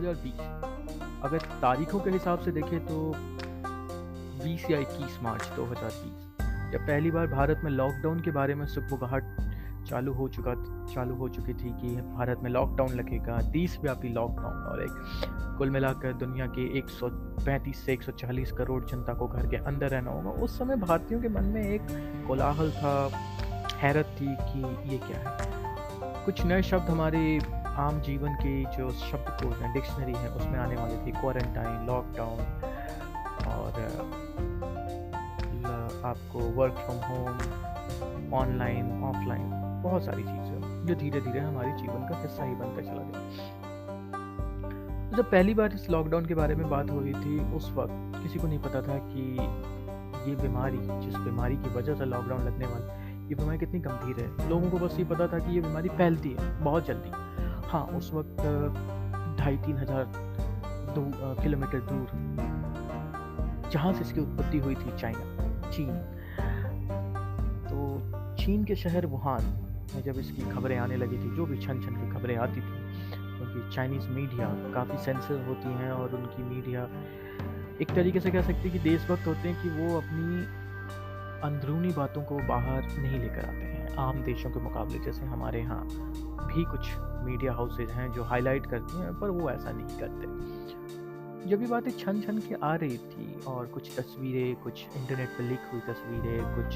2020 अगर तारीखों के हिसाब से देखें तो 20 या 21 मार्च 2020 जब पहली बार भारत में लॉकडाउन के बारे में सुबुगाहट चालू हो चुका, चालू हो चुकी थी कि भारत में लॉकडाउन लगेगा, देशव्यापी लॉकडाउन और एक कुल मिलाकर दुनिया के 135 से 140 करोड़ जनता को घर के अंदर रहना होगा। उस समय भारतीयों के मन में एक कोलाहल था, हैरत थी कि ये क्या है। कुछ नए शब्द हमारे आम जीवन के जो शब्द कोश हैं, डिक्शनरी है, उसमें आने वाले थे क्वारंटाइन लॉकडाउन और आपको work from home online offline बहुत सारी चीज़ें जो धीरे धीरे हमारे जीवन का हिस्सा ही बनकर चला गया। जब पहली बार इस लॉकडाउन के बारे में बात हो रही थी, उस वक्त किसी को नहीं पता था कि ये बीमारी, जिस बीमारी की वजह से लॉकडाउन लगने वाला, ये बीमारी कितनी गंभीर है। लोगों को बस ये पता था कि ये बीमारी फैलती है, बहुत जल्दी। हाँ उस वक्त ढाई तीन हज़ार दो किलोमीटर दूर। जहाँ से इसकी उत्पत्ति हुई थी चाइना, चीन। तो चीन के शहर वुहान में जब इसकी खबरें आने लगी थी, जो भी छन छन की खबरें आती थी, क्योंकि चाइनीज़ मीडिया काफ़ी सेंसर होती हैं और उनकी मीडिया एक तरीके से कह सकते हैं कि देशभक्त होते हैं कि वो अपनी अंदरूनी बातों को बाहर नहीं लेकर आते हैं, आम देशों के मुकाबले, जैसे हमारे यहाँ भी कुछ मीडिया हाउसेज हैं जो हाईलाइट करती हैं, पर वो ऐसा नहीं करते। जब ये बातें छन छन के आ रही थी और कुछ तस्वीरें, कुछ इंटरनेट पर लीक हुई तस्वीरें, कुछ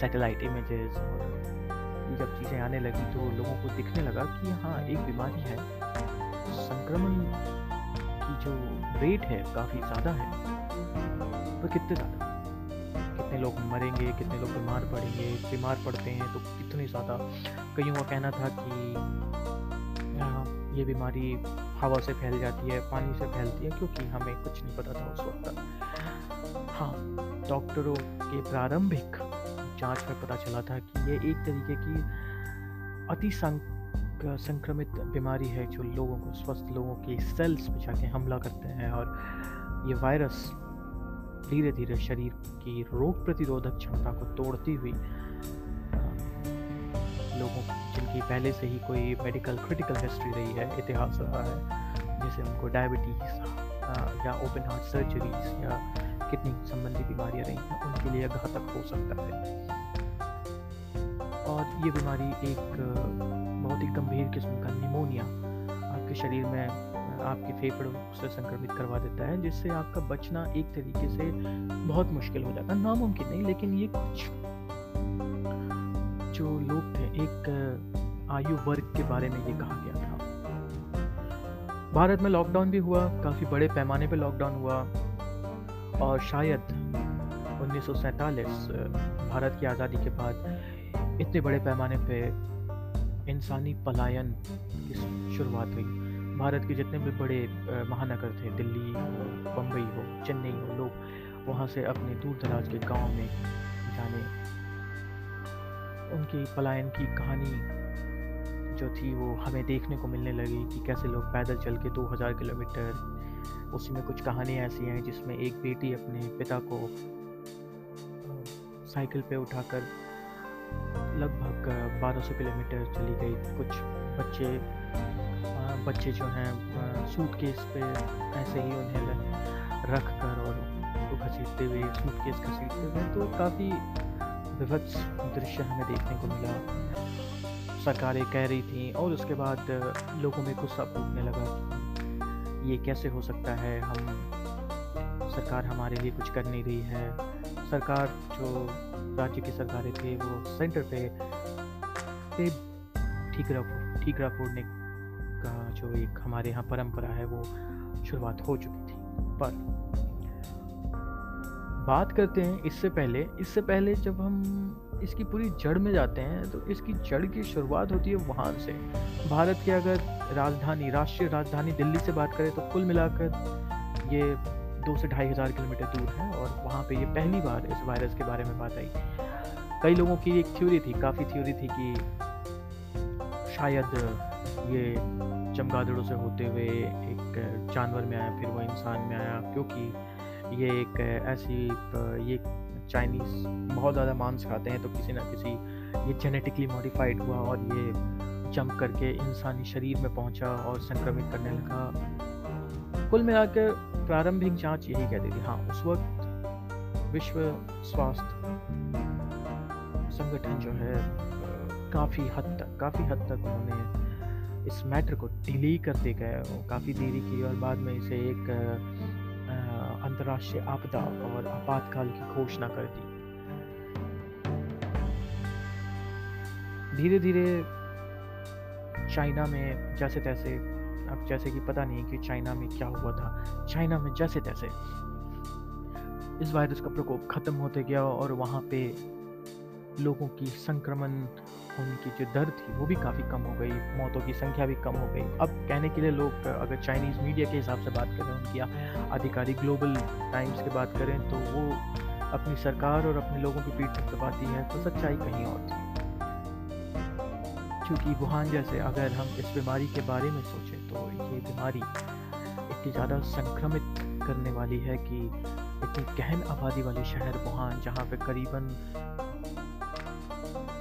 सैटेलाइट इमेजेस और जब चीज़ें आने लगी तो लोगों को दिखने लगा कि हाँ एक बीमारी है। संक्रमण की जो रेट है काफ़ी ज़्यादा है। तो कितने ज़्यादा? कितने लोग मरेंगे, कितने लोग बीमार पड़ेंगे, बीमार पड़ते हैं तो कितने ज़्यादा? कईयों का कहना था कि ये बीमारी हवा से फैल जाती है, पानी से फैलती है, क्योंकि हमें कुछ नहीं पता था उस वक्त। हाँ डॉक्टरों के प्रारंभिक जाँच में पता चला था कि ये एक तरीके की अति संक्रमित बीमारी है जो लोगों को, स्वस्थ लोगों के सेल्स पे जाके हमला करते हैं और ये वायरस धीरे धीरे शरीर की रोग प्रतिरोधक क्षमता को तोड़ती हुई लोगों जिनकी पहले से ही कोई मेडिकल क्रिटिकल हिस्ट्री रही है, इतिहास रहा है, जैसे उनको डायबिटीज़ या ओपन हार्ट सर्जरीज या किडनी संबंधी बीमारियाँ रही हैं, उनके लिए घातक हो सकता है। और ये बीमारी एक, बहुत ही गंभीर किस्म का निमोनिया आपके शरीर में, आपके फेफड़ों से संक्रमित करवा देता है, जिससे आपका बचना एक तरीके से बहुत मुश्किल हो जाता है। नामुमकिन नहीं, लेकिन ये कुछ जो लोग थे, एक आयु वर्ग के बारे में ये कहा गया था। भारत में लॉकडाउन भी हुआ, काफ़ी बड़े पैमाने पे लॉकडाउन हुआ और शायद उन्नीस सौ सैंतालीस भारत की आज़ादी के बाद इतने बड़े पैमाने पे इंसानी पलायन की शुरुआत हुई। भारत के जितने भी बड़े महानगर थे, दिल्ली हो बम्बई हो, चेन्नई हो, लोग वहाँ से अपने दूर दराज के गाँव में जाने उनकी पलायन की कहानी जो थी वो हमें देखने को मिलने लगी कि कैसे लोग पैदल चल के 2000 किलोमीटर उसमें कुछ कहानियाँ ऐसी हैं जिसमें एक बेटी अपने पिता को साइकिल पे उठाकर लगभग 1200 किलोमीटर चली गई। कुछ बच्चे बच्चे जो हैं सूट केस पे ऐसे ही उन्हें रख कर और घसीटते हुए सूट केस घसीटते हुए तो काफ़ी विभत्स दृश्य हमें देखने को मिला। सरकारें कह रही थी और उसके बाद, लोगों में गुस्सा फूटने लगा। ये कैसे हो सकता है? हम, सरकार हमारे लिए कुछ कर नहीं रही है। सरकार, जो राज्य की सरकारें थे, वो सेंटर पे पे ठीकरा ठीकरा फोड़ने का जो एक हमारे यहाँ परंपरा है, वो शुरुआत हो चुकी थी। पर बात करते हैं इससे पहले इससे पहले जब हम इसकी पूरी जड़ में जाते हैं तो इसकी जड़ की शुरुआत होती है वहाँ से। भारत के अगर राजधानी, राष्ट्रीय राजधानी दिल्ली से बात करें तो कुल मिलाकर ये दो से ढाई हज़ार किलोमीटर दूर है, और वहाँ पे ये पहली बार इस वायरस के बारे में बात आई। कई लोगों की एक थ्योरी थी, काफ़ी थ्योरी थी कि शायद ये चमगादड़ों से होते हुए एक जानवर में आया, फिर वो इंसान में आया, क्योंकि ये एक ऐसी ये चाइनीज़ बहुत ज़्यादा मांस खाते हैं तो किसी ना किसी ये जेनेटिकली मॉडिफाइड हुआ और ये जंप करके इंसानी शरीर में पहुँचा और संक्रमित करने लगा। कुल मिलाकर प्रारंभिक जाँच यही कहती थी हाँ उस वक्त विश्व स्वास्थ्य संगठन जो है, काफ़ी हद तक, काफ़ी हद तक उन्होंने इस मैटर को डिले करते गए काफ़ी देरी की और बाद में इसे एक अंतर्राष्ट्रीय आपदा और आपातकाल की घोषणा कर दी। धीरे धीरे चाइना में जैसे तैसे अब जैसे कि पता नहीं कि चाइना में क्या हुआ था। चाइना में जैसे तैसे इस वायरस का प्रकोप ख़त्म होते गया और वहाँ पे लोगों की संक्रमण होने की जो दर थी, वो भी काफ़ी कम हो गई, मौतों की संख्या भी कम हो गई। अब कहने के लिए लोग, अगर चाइनीज़ मीडिया के हिसाब से बात करें, उनकी आधिकारिक ग्लोबल टाइम्स की बात करें तो वो अपनी सरकार और अपने लोगों की पीठ दबाती है तो सच्चाई कहीं और थी। क्योंकि वुहान जैसे, अगर हम इस बीमारी के बारे में सोचें तो ये बीमारी इतनी ज़्यादा संक्रमित करने वाली है कि इतनी गहन आबादी वाले शहर वुहान जहाँ पे करीबन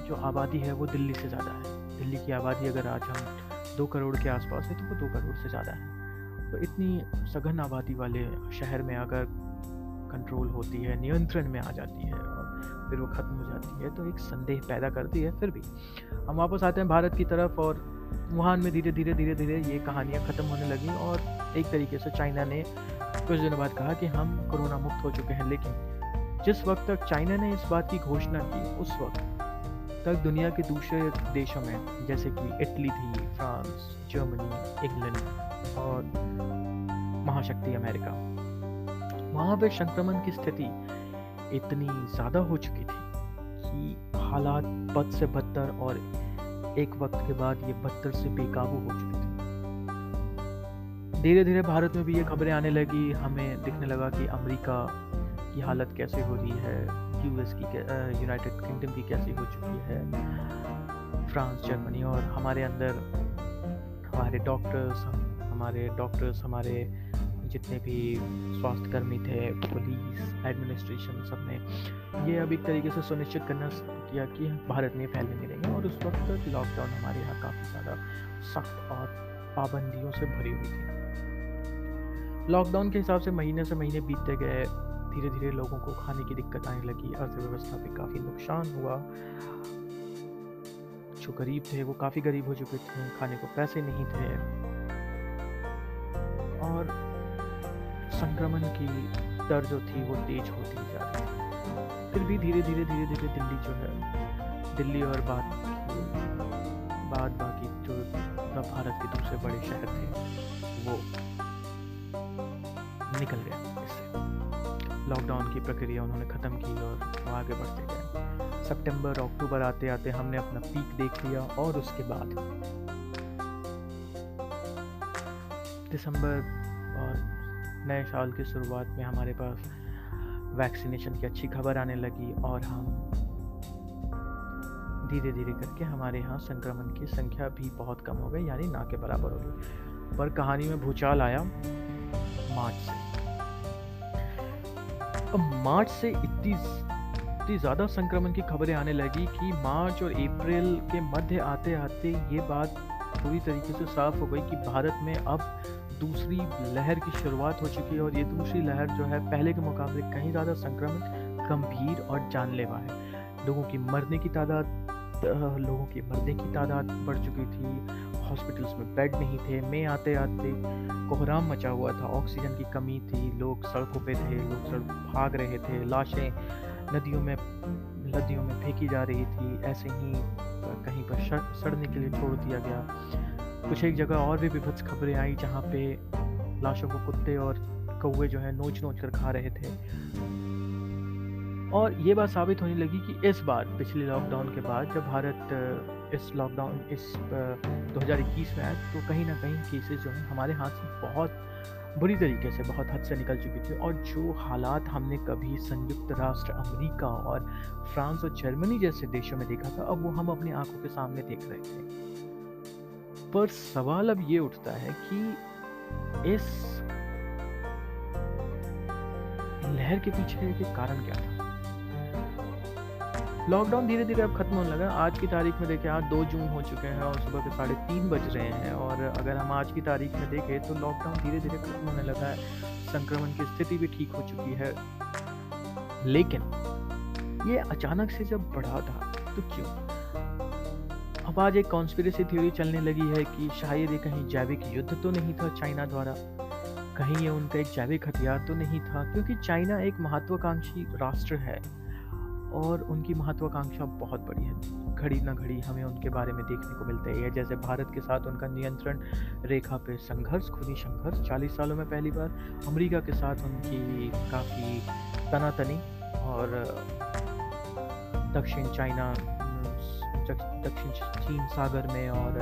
जो आबादी है वो दिल्ली से ज़्यादा है। दिल्ली की आबादी अगर आज हम दो करोड़ के आसपास है तो वो दो करोड़ से ज़्यादा है। तो इतनी सघन आबादी वाले शहर में अगर कंट्रोल होती है, नियंत्रण में आ जाती है और फिर वो ख़त्म हो जाती है तो एक संदेह पैदा करती है फिर भी। हम वापस आते हैं भारत की तरफ़ और वुहान में धीरे धीरे धीरे धीरे ये कहानियाँ ख़त्म होने लगी और एक तरीके से चाइना ने कुछ दिनों बाद कहा कि हम कोरोना मुक्त हो चुके हैं, लेकिन जिस वक्त तक चाइना ने इस बात की घोषणा की, उस वक्त तक दुनिया के दूसरे देशों में, जैसे कि इटली थी, फ्रांस, जर्मनी, इंग्लैंड और महाशक्ति अमेरिका। वहाँ पर संक्रमण की स्थिति इतनी ज़्यादा हो चुकी थी कि हालात बद से बदतर और एक वक्त के बाद ये बदतर से बेकाबू हो चुकी थी। धीरे धीरे भारत में भी ये खबरें आने लगी। हमें दिखने लगा कि अमेरिका की हालत कैसे हो रही है। यूएस की यूनाइटेड किंगडम की कैसी हो चुकी है? फ्रांस, जर्मनी और हमारे अंदर हमारे डॉक्टर्स हमारे डॉक्टर्स हमारे जितने भी स्वास्थ्य कर्मी थे पुलिस एडमिनिस्ट्रेशन सबने ये अब एक तरीके से सुनिश्चित करना किया कि भारत में फैलने नहीं देंगे और उस वक्त तक लॉकडाउन हमारे यहाँ काफ़ी ज़्यादा सख्त और पाबंदियों से भरी हुई थी। लॉकडाउन के हिसाब से महीने से महीने बीतते गए धीरे धीरे लोगों को खाने की दिक्कत आने लगी। अर्थव्यवस्था पे काफ़ी नुकसान हुआ। जो गरीब थे, वो काफ़ी गरीब हो चुके थे। खाने को पैसे नहीं थे। और संक्रमण की दर जो थी, वो तेज होती जा रही फिर भी धीरे धीरे धीरे धीरे दिल्ली जो है, दिल्ली और बाद बाद बाकी जो भारत के दूसरे बड़े शहर थे, वो निकल गया लॉकडाउन की प्रक्रिया उन्होंने ख़त्म की और आगे बढ़ते गए। सितंबर, अक्टूबर आते आते हमने अपना पीक देख लिया और उसके बाद दिसंबर और नए साल की शुरुआत में हमारे पास वैक्सीनेशन की अच्छी खबर आने लगी और हम धीरे धीरे करके हमारे यहाँ संक्रमण की संख्या भी बहुत कम हो गई, यानी ना के बराबर हो गई। पर कहानी में भूचाल आया मार्च से। अब मार्च से इतनी इतनी ज़्यादा संक्रमण की खबरें आने लगी कि मार्च और अप्रैल के मध्य आते आते ये बात पूरी तरीके से साफ़ हो गई कि भारत में अब दूसरी लहर की शुरुआत हो चुकी है और ये दूसरी लहर जो है पहले के मुकाबले कहीं ज़्यादा संक्रमित गंभीर और जानलेवा है। लोगों की मरने की तादाद लोगों की मरने की तादाद बढ़ चुकी थी हॉस्पिटल्स में बेड नहीं थे, मैं आते आते कोहराम मचा हुआ था। ऑक्सीजन की कमी थी, लोग सड़कों पे थे, लोग सड़क भाग रहे थे, लाशें नदियों में नदियों में फेंकी जा रही थी। ऐसे ही कहीं पर सड़ने के लिए छोड़ दिया गया। कुछ एक जगह और भी विभत्स खबरें आई जहाँ पे लाशों को कुत्ते और कौए जो है नोच नोच कर खा रहे थे। और ये बात साबित होने लगी कि इस बार, पिछले लॉकडाउन के बाद, जब भारत इस लॉकडाउन इस 2021 में आया तो कहीं ना कहीं केसेस जो हैं हमारे हाथ से बहुत बुरी तरीके से, बहुत हद से निकल चुकी थी। और जो हालात हमने कभी संयुक्त राष्ट्र अमेरिका और फ्रांस और जर्मनी जैसे देशों में देखा था, अब वो हम अपनी आँखों के सामने देख रहे थे पर सवाल अब ये उठता है कि इस लहर के पीछे के कारण क्या था? लॉकडाउन धीरे धीरे अब खत्म होने लगा। आज की तारीख में देखें आज दो जून हो चुके हैं और सुबह के साढ़े तीन बज रहे हैं और अगर हम आज की तारीख में देखें तो लॉकडाउन धीरे धीरे खत्म होने लगा है। संक्रमण की स्थिति भी ठीक हो चुकी है। लेकिन ये अचानक से जब बढ़ा था तो क्यों? अब आज एक कॉन्स्पिरेसी थ्योरी चलने लगी है कि शायद ये कहीं जैविक युद्ध तो नहीं था चाइना द्वारा। कहीं ये उनका एक जैविक हथियार तो नहीं था, क्योंकि चाइना एक महत्वाकांक्षी राष्ट्र है। और उनकी महत्वाकांक्षा बहुत बड़ी है। घड़ी ना घड़ी हमें उनके बारे में देखने को मिलता है। जैसे भारत के साथ उनका नियंत्रण रेखा पे संघर्ष खुदी संघर्ष। 40 सालों में पहली बार अमेरिका के साथ उनकी काफ़ी तनातनी और दक्षिण चाइना दक्षिण चीन सागर में और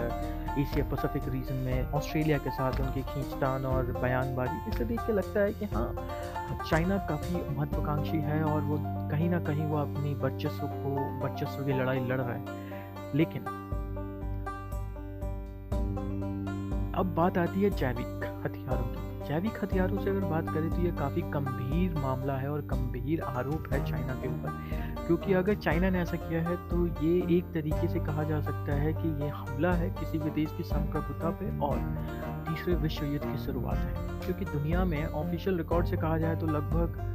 एशिया पैसिफिक रीजन में ऑस्ट्रेलिया के साथ उनकी खींचतान और बयानबाजी। इसे देख के लगता है कि हाँ चाइना काफ़ी महत्वाकांक्षी है और वो कहीं ना कहीं वो अपनी वर्चस्व को, वर्चस्व की लड़ाई लड़ रहा है। लेकिन अब बात आती है जैविक हथियारों की। जैविक हथियारों से अगर बात करें तो ये काफ़ी गंभीर मामला है और गंभीर आरोप है चाइना के ऊपर। क्योंकि अगर चाइना ने ऐसा किया है तो ये एक तरीके से कहा जा सकता है कि ये हमला है किसी भी देश की संप्रभुता पे और तीसरे विश्व युद्ध की शुरुआत है। क्योंकि दुनिया में ऑफिशियल रिकॉर्ड से कहा जाए तो लगभग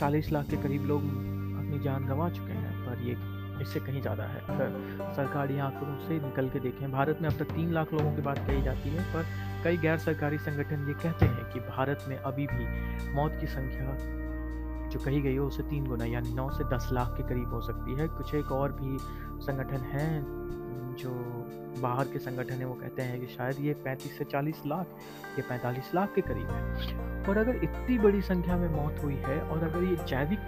40 लाख के करीब लोग अपनी जान गंवा चुके हैं, पर ये इससे कहीं ज़्यादा है। अगर सरकारी आंकड़ों से निकल के देखें, भारत में अब तक तीन लाख लोगों की बात कही जाती है, पर कई गैर सरकारी संगठन ये कहते हैं कि भारत में अभी भी मौत की संख्या जो कही गई है, उसे तीन गुना यानी नौ से दस लाख के करीब हो सकती है। कुछ एक और भी संगठन हैं जो बाहर के संगठन है, वो कहते हैं कि शायद ये 35 से 40 लाख, या 45 लाख के करीब है। और अगर इतनी बड़ी संख्या में मौत हुई है और अगर ये जैविक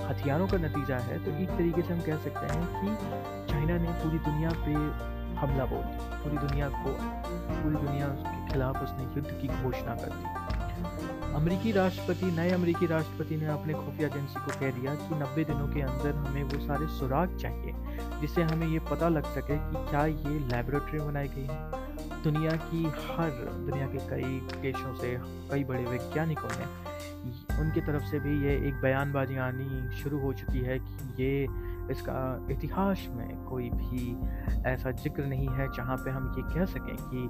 हथियारों का नतीजा है तो एक तरीके से हम कह सकते हैं कि चाइना ने पूरी दुनिया पे हमला बोल दिया। पूरी दुनिया को, पूरी दुनिया के खिलाफ उसने युद्ध की घोषणा कर दी। अमेरिकी राष्ट्रपति, नए अमेरिकी राष्ट्रपति ने अपने खुफिया एजेंसी को कह दिया कि 90 दिनों के अंदर हमें वो सारे सुराग चाहिए। जिससे हमें ये पता लग सके कि क्या ये लेबोरेटरी बनाई गई है। दुनिया की हर, दुनिया के कई देशों से कई बड़े वैज्ञानिकों ने उनकी तरफ़ से भी ये एक बयानबाजी आनी शुरू हो चुकी है कि ये इसका इतिहास में कोई भी ऐसा ज़िक्र नहीं है जहाँ पे हम ये कह सकें कि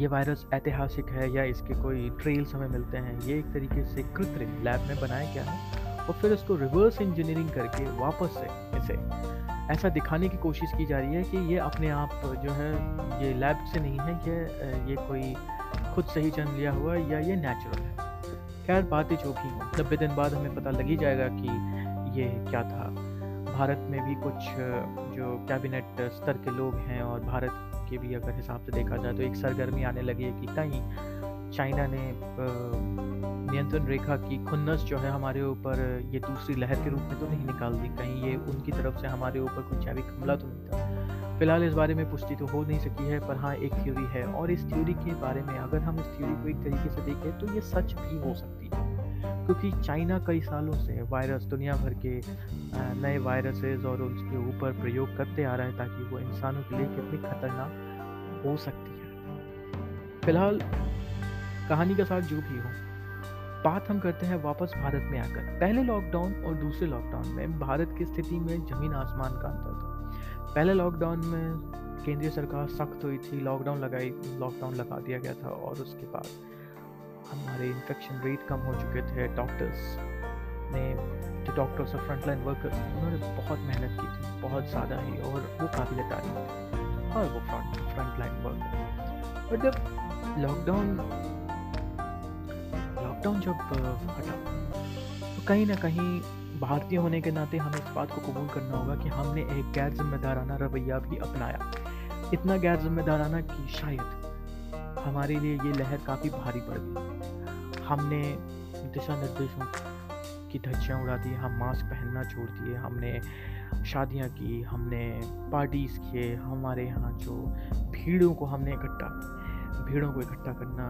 ये वायरस ऐतिहासिक है या इसके कोई ट्रेल्स हमें मिलते हैं। ये एक तरीके से कृत्रिम लैब में बनाया गया है। और फिर उसको रिवर्स इंजीनियरिंग करके वापस से इसे ऐसा दिखाने की कोशिश की जा रही है कि ये अपने आप जो है, ये लैब से नहीं है कि ये कोई खुद से ही जन्म लिया हुआ या ये नेचुरल है। खैर, बातें जो भी हों नब्बे दिन बाद हमें पता लग जाएगा कि ये क्या था। भारत में भी कुछ, जो कैबिनेट स्तर के लोग हैं और भारत के भी अगर हिसाब से देखा जाए तो एक सरगर्मी आने लगी है कि कहीं चाइना ने नियंत्रण रेखा की खुन्नस जो है हमारे ऊपर, ये दूसरी लहर के रूप में तो नहीं निकाल दी। कहीं ये उनकी तरफ़ से हमारे ऊपर कोई जैविक हमला तो नहीं था। फ़िलहाल इस बारे में पुष्टि तो हो नहीं सकी है, पर हाँ एक थ्योरी है। और इस थ्योरी के बारे में अगर हम इस थ्योरी को एक तरीके से देखें तो ये सच भी हो सकती है। क्योंकि चाइना कई सालों से वायरस दुनिया भर के नए वायरसेस और उसके ऊपर प्रयोग करते आ रहा है ताकि वो इंसानों के लिए कितनी खतरनाक हो सकती है। फ़िलहाल कहानी का साथ जो भी हो। बात हम करते हैं वापस भारत में आकर। पहले लॉकडाउन और दूसरे लॉकडाउन में भारत की स्थिति में ज़मीन आसमान का अंतर था। पहले लॉकडाउन में केंद्रीय सरकार सख्त हुई थी लॉकडाउन लगाई लॉकडाउन लगा दिया गया था और उसके बाद हमारे इन्फेक्शन रेट कम हो चुके थे। डॉक्टर्स ने, जो डॉक्टर्स और फ्रंटलाइन वर्कर्स उन्होंने बहुत मेहनत की थी, बहुत ज़्यादा ही और वो काबिल तारीफ़ और वो फ्रंट फ्रंट लाइन वर्कर और जब लॉकडाउन लॉकडाउन जब हटा तो कहीं ना कहीं भारतीय होने के नाते हमें इस बात को कबूल करना होगा कि हमने एक गैर जिम्मेदाराना रवैया भी अपनाया। इतना गैर जिम्मेदाराना कि शायद हमारे लिए ये लहर काफ़ी भारी पड़ गई। हमने दिशा निर्देशों की धज्जियाँ उड़ा दी, हम मास्क पहनना छोड़ दिए, हमने शादियाँ की, हमने पार्टीज़ किए, हमारे यहाँ जो भीड़ों को हमने इकट्ठा भीड़ों को इकट्ठा करना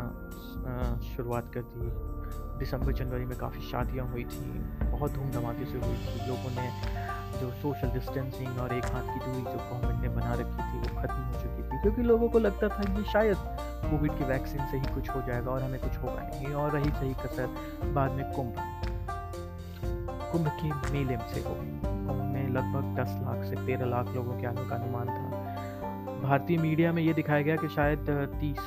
शुरुआत कर दी। दिसंबर, जनवरी में काफ़ी शादियाँ हुई थी, बहुत धूम धमाके से हुई थी। लोगों ने जो सोशल डिस्टेंसिंग और एक हाथ की दूरी जो गवर्नमेंट ने बना रखी थी, वो ख़त्म हो चुकी थी। क्योंकि लोगों को लगता था कि शायद कोविड की वैक्सीन से ही कुछ हो जाएगा और हमें कुछ होगा नहीं। और रही सही कसर, बाद में कुंभ। कुंभ के मेले से हो। कुंभ में लगभग 10 लाख से 13 लाख लोगों के आने का अनुमान था। भारतीय मीडिया में ये दिखाया गया कि शायद 30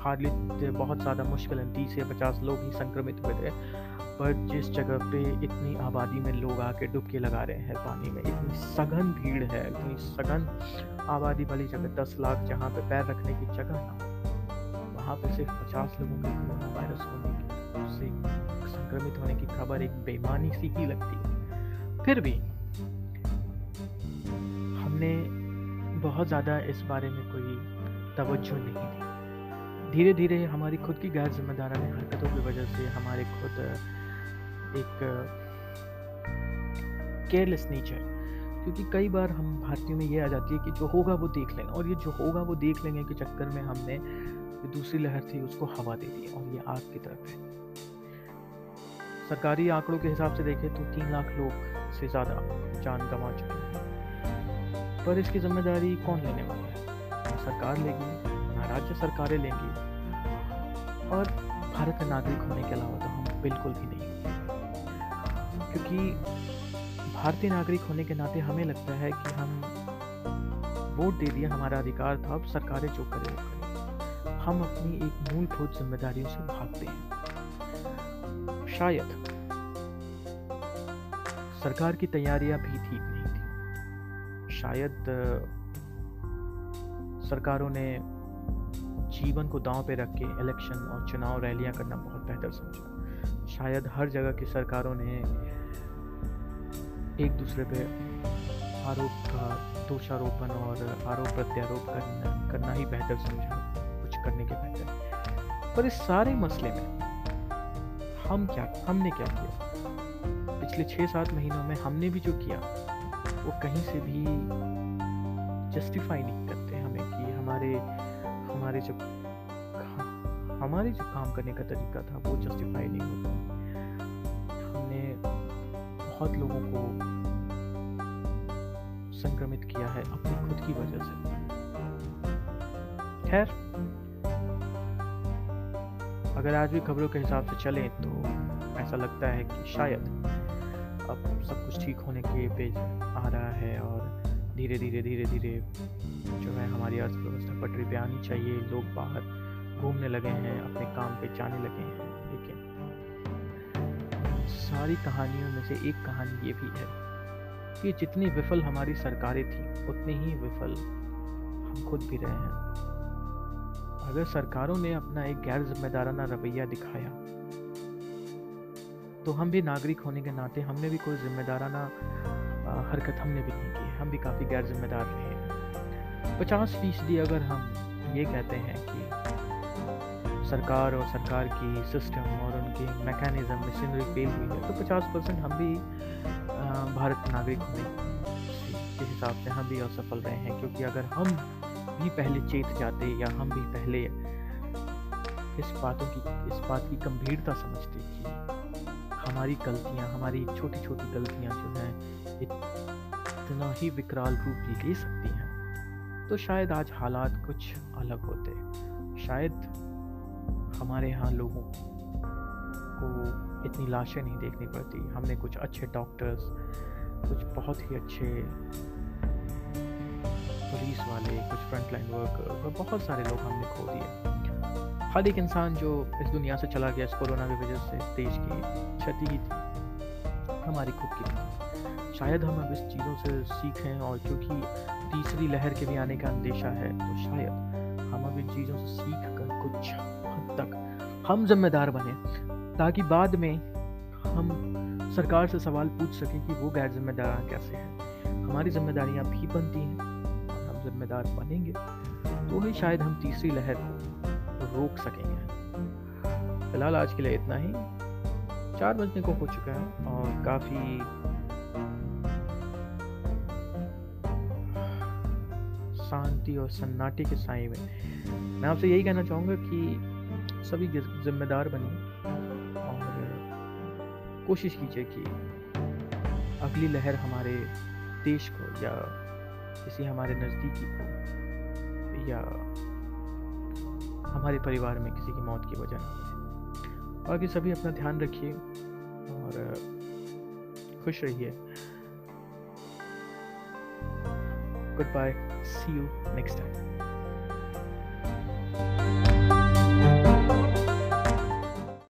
हार्डली बहुत ज़्यादा मुश्किल है, तीस या पचास लोग ही संक्रमित हुए थे। पर जिस जगह पे इतनी आबादी में लोग आके डुबकी लगा रहे हैं पानी में, इतनी सघन भीड़ है, इतनी सघन आबादी वाली जगह, दस लाख जहाँ पे पैर रखने की जगह ना वहाँ पे सिर्फ़ पचास लोगों के कोरोना वायरस होने की उससे संक्रमित होने की खबर एक बेमानी सी ही लगती है। फिर भी हमने बहुत ज़्यादा इस बारे में कोई तवज्जो नहीं दी। धीरे धीरे हमारी खुद की गैर जिम्मेदाराना हरकतों की वजह से हमारे खुद एक केयरलेस नेचर, क्योंकि कई बार हम भारतीयों में ये आ जाती है कि जो होगा वो देख लेंगे और ये जो होगा वो देख लेंगे के चक्कर में हमने जो दूसरी लहर थी उसको हवा दे दी, और ये आग की तरफ़ है। सरकारी आंकड़ों के हिसाब से देखें तो तीन लाख लोग से ज़्यादा जान गंवा चुके हैं। पर इसकी ज़िम्मेदारी कौन लेने वाला है? ना सरकार लेगी ना राज्य सरकारें लेंगी। और भारत का नागरिक होने के अलावा तो हम बिल्कुल भी नहीं क्योंकि भारतीय नागरिक होने के नाते हमें लगता है कि हम वोट दे दिया, हमारा अधिकार था, अब सरकारें जो करें वो करें हम अपनी एक मूलभूत जिम्मेदारियों से भागते हैं। शायद सरकार की तैयारियाँ भी ठीक नहीं शायद सरकारों ने जीवन को दांव पे रख के इलेक्शन और चुनाव रैलियाँ करना बहुत बेहतर समझा। शायद हर जगह की सरकारों ने एक दूसरे पे आरोप का दोषारोपण और आरोप प्रत्यारोप करना करना ही बेहतर समझा, कुछ करने के बेहतर। पर इस सारे मसले में हम क्या, हमने क्या किया? पिछले छः सात महीनों में हमने भी जो किया कहीं से भी जस्टिफाई नहीं करते हमें कि हमारे हमारे जो हमारे जो काम करने का तरीका था, वो जस्टिफाई नहीं होता हमने बहुत लोगों को संक्रमित किया है अपनी खुद की वजह से। खैर, अगर आज भी खबरों के हिसाब से चलें तो ऐसा लगता है कि शायद अब सब कुछ ठीक होने के पेज आ रहा है और धीरे धीरे धीरे धीरे जो है हमारी अर्थव्यवस्था पटरी पे आनी चाहिए। लोग बाहर घूमने लगे हैं, अपने काम पे जाने लगे हैं, लेकिन सारी कहानियों में से एक कहानी ये भी है कि जितनी विफल हमारी सरकारें थी, उतनी ही विफल हम खुद भी रहे हैं। अगर सरकारों ने अपना एक गैर जिम्मेदाराना रवैया दिखाया तो हम भी नागरिक होने के नाते हमने भी कोई जिम्मेदाराना हरकत हमने भी नहीं की हम भी काफ़ी गैर जिम्मेदार रहे पचास फ़ीसदी अगर हम ये कहते हैं कि सरकार और सरकार की सिस्टम और उनके मैकेनिज़्म मशीनरी फेल हुई है तो 50 परसेंट हम भी भारत नागरिक होने के हिसाब से हम भी असफल रहे हैं, क्योंकि अगर हम भी पहले चेत जाते या हम भी पहले इस बातों की, इस बात की गंभीरता समझते कि हमारी गलतियाँ, हमारी छोटी छोटी गलतियाँ जो हैं, इतना ही विकराल रूप ले सकती हैं। तो शायद आज हालात कुछ अलग होते। शायद हमारे यहाँ लोगों को इतनी लाशें नहीं देखनी पड़ती। हमने कुछ अच्छे डॉक्टर्स, कुछ बहुत ही अच्छे पुलिस वाले, कुछ फ्रंट लाइन वर्कर, और बहुत सारे लोग हमने खो दिए। हर एक इंसान जो इस दुनिया से चला गया, इस कोरोना की वजह से, देश की क्षति ही थी, हमारी खुद की शायद हम अब इस चीज़ों से सीखें और क्योंकि तीसरी लहर के भी आने का अंदेशा है तो शायद हम अब इन चीज़ों से सीख कर कुछ हद तक हम जिम्मेदार बने, ताकि बाद में हम सरकार से सवाल पूछ सकें कि वो गैर जिम्मेदार कैसे हैं। हमारी जिम्मेदारियाँ भी बनती हैं हम जिम्मेदार बनेंगे तो ही शायद हम तीसरी लहर को रोक सकेंगे। फ़िलहाल आज के लिए इतना ही। चार बजने को हो चुका है और काफ़ी शांति और सन्नाटे के साए में मैं आपसे यही कहना चाहूँगा कि सभी जिम्मेदार बनिए और कोशिश कीजिए कि अगली लहर हमारे देश को या किसी हमारे नज़दीकी को या हमारे परिवार में किसी की मौत की वजह ना बने बाकी सभी अपना ध्यान रखिए और खुश रहिए। Good bye see you next time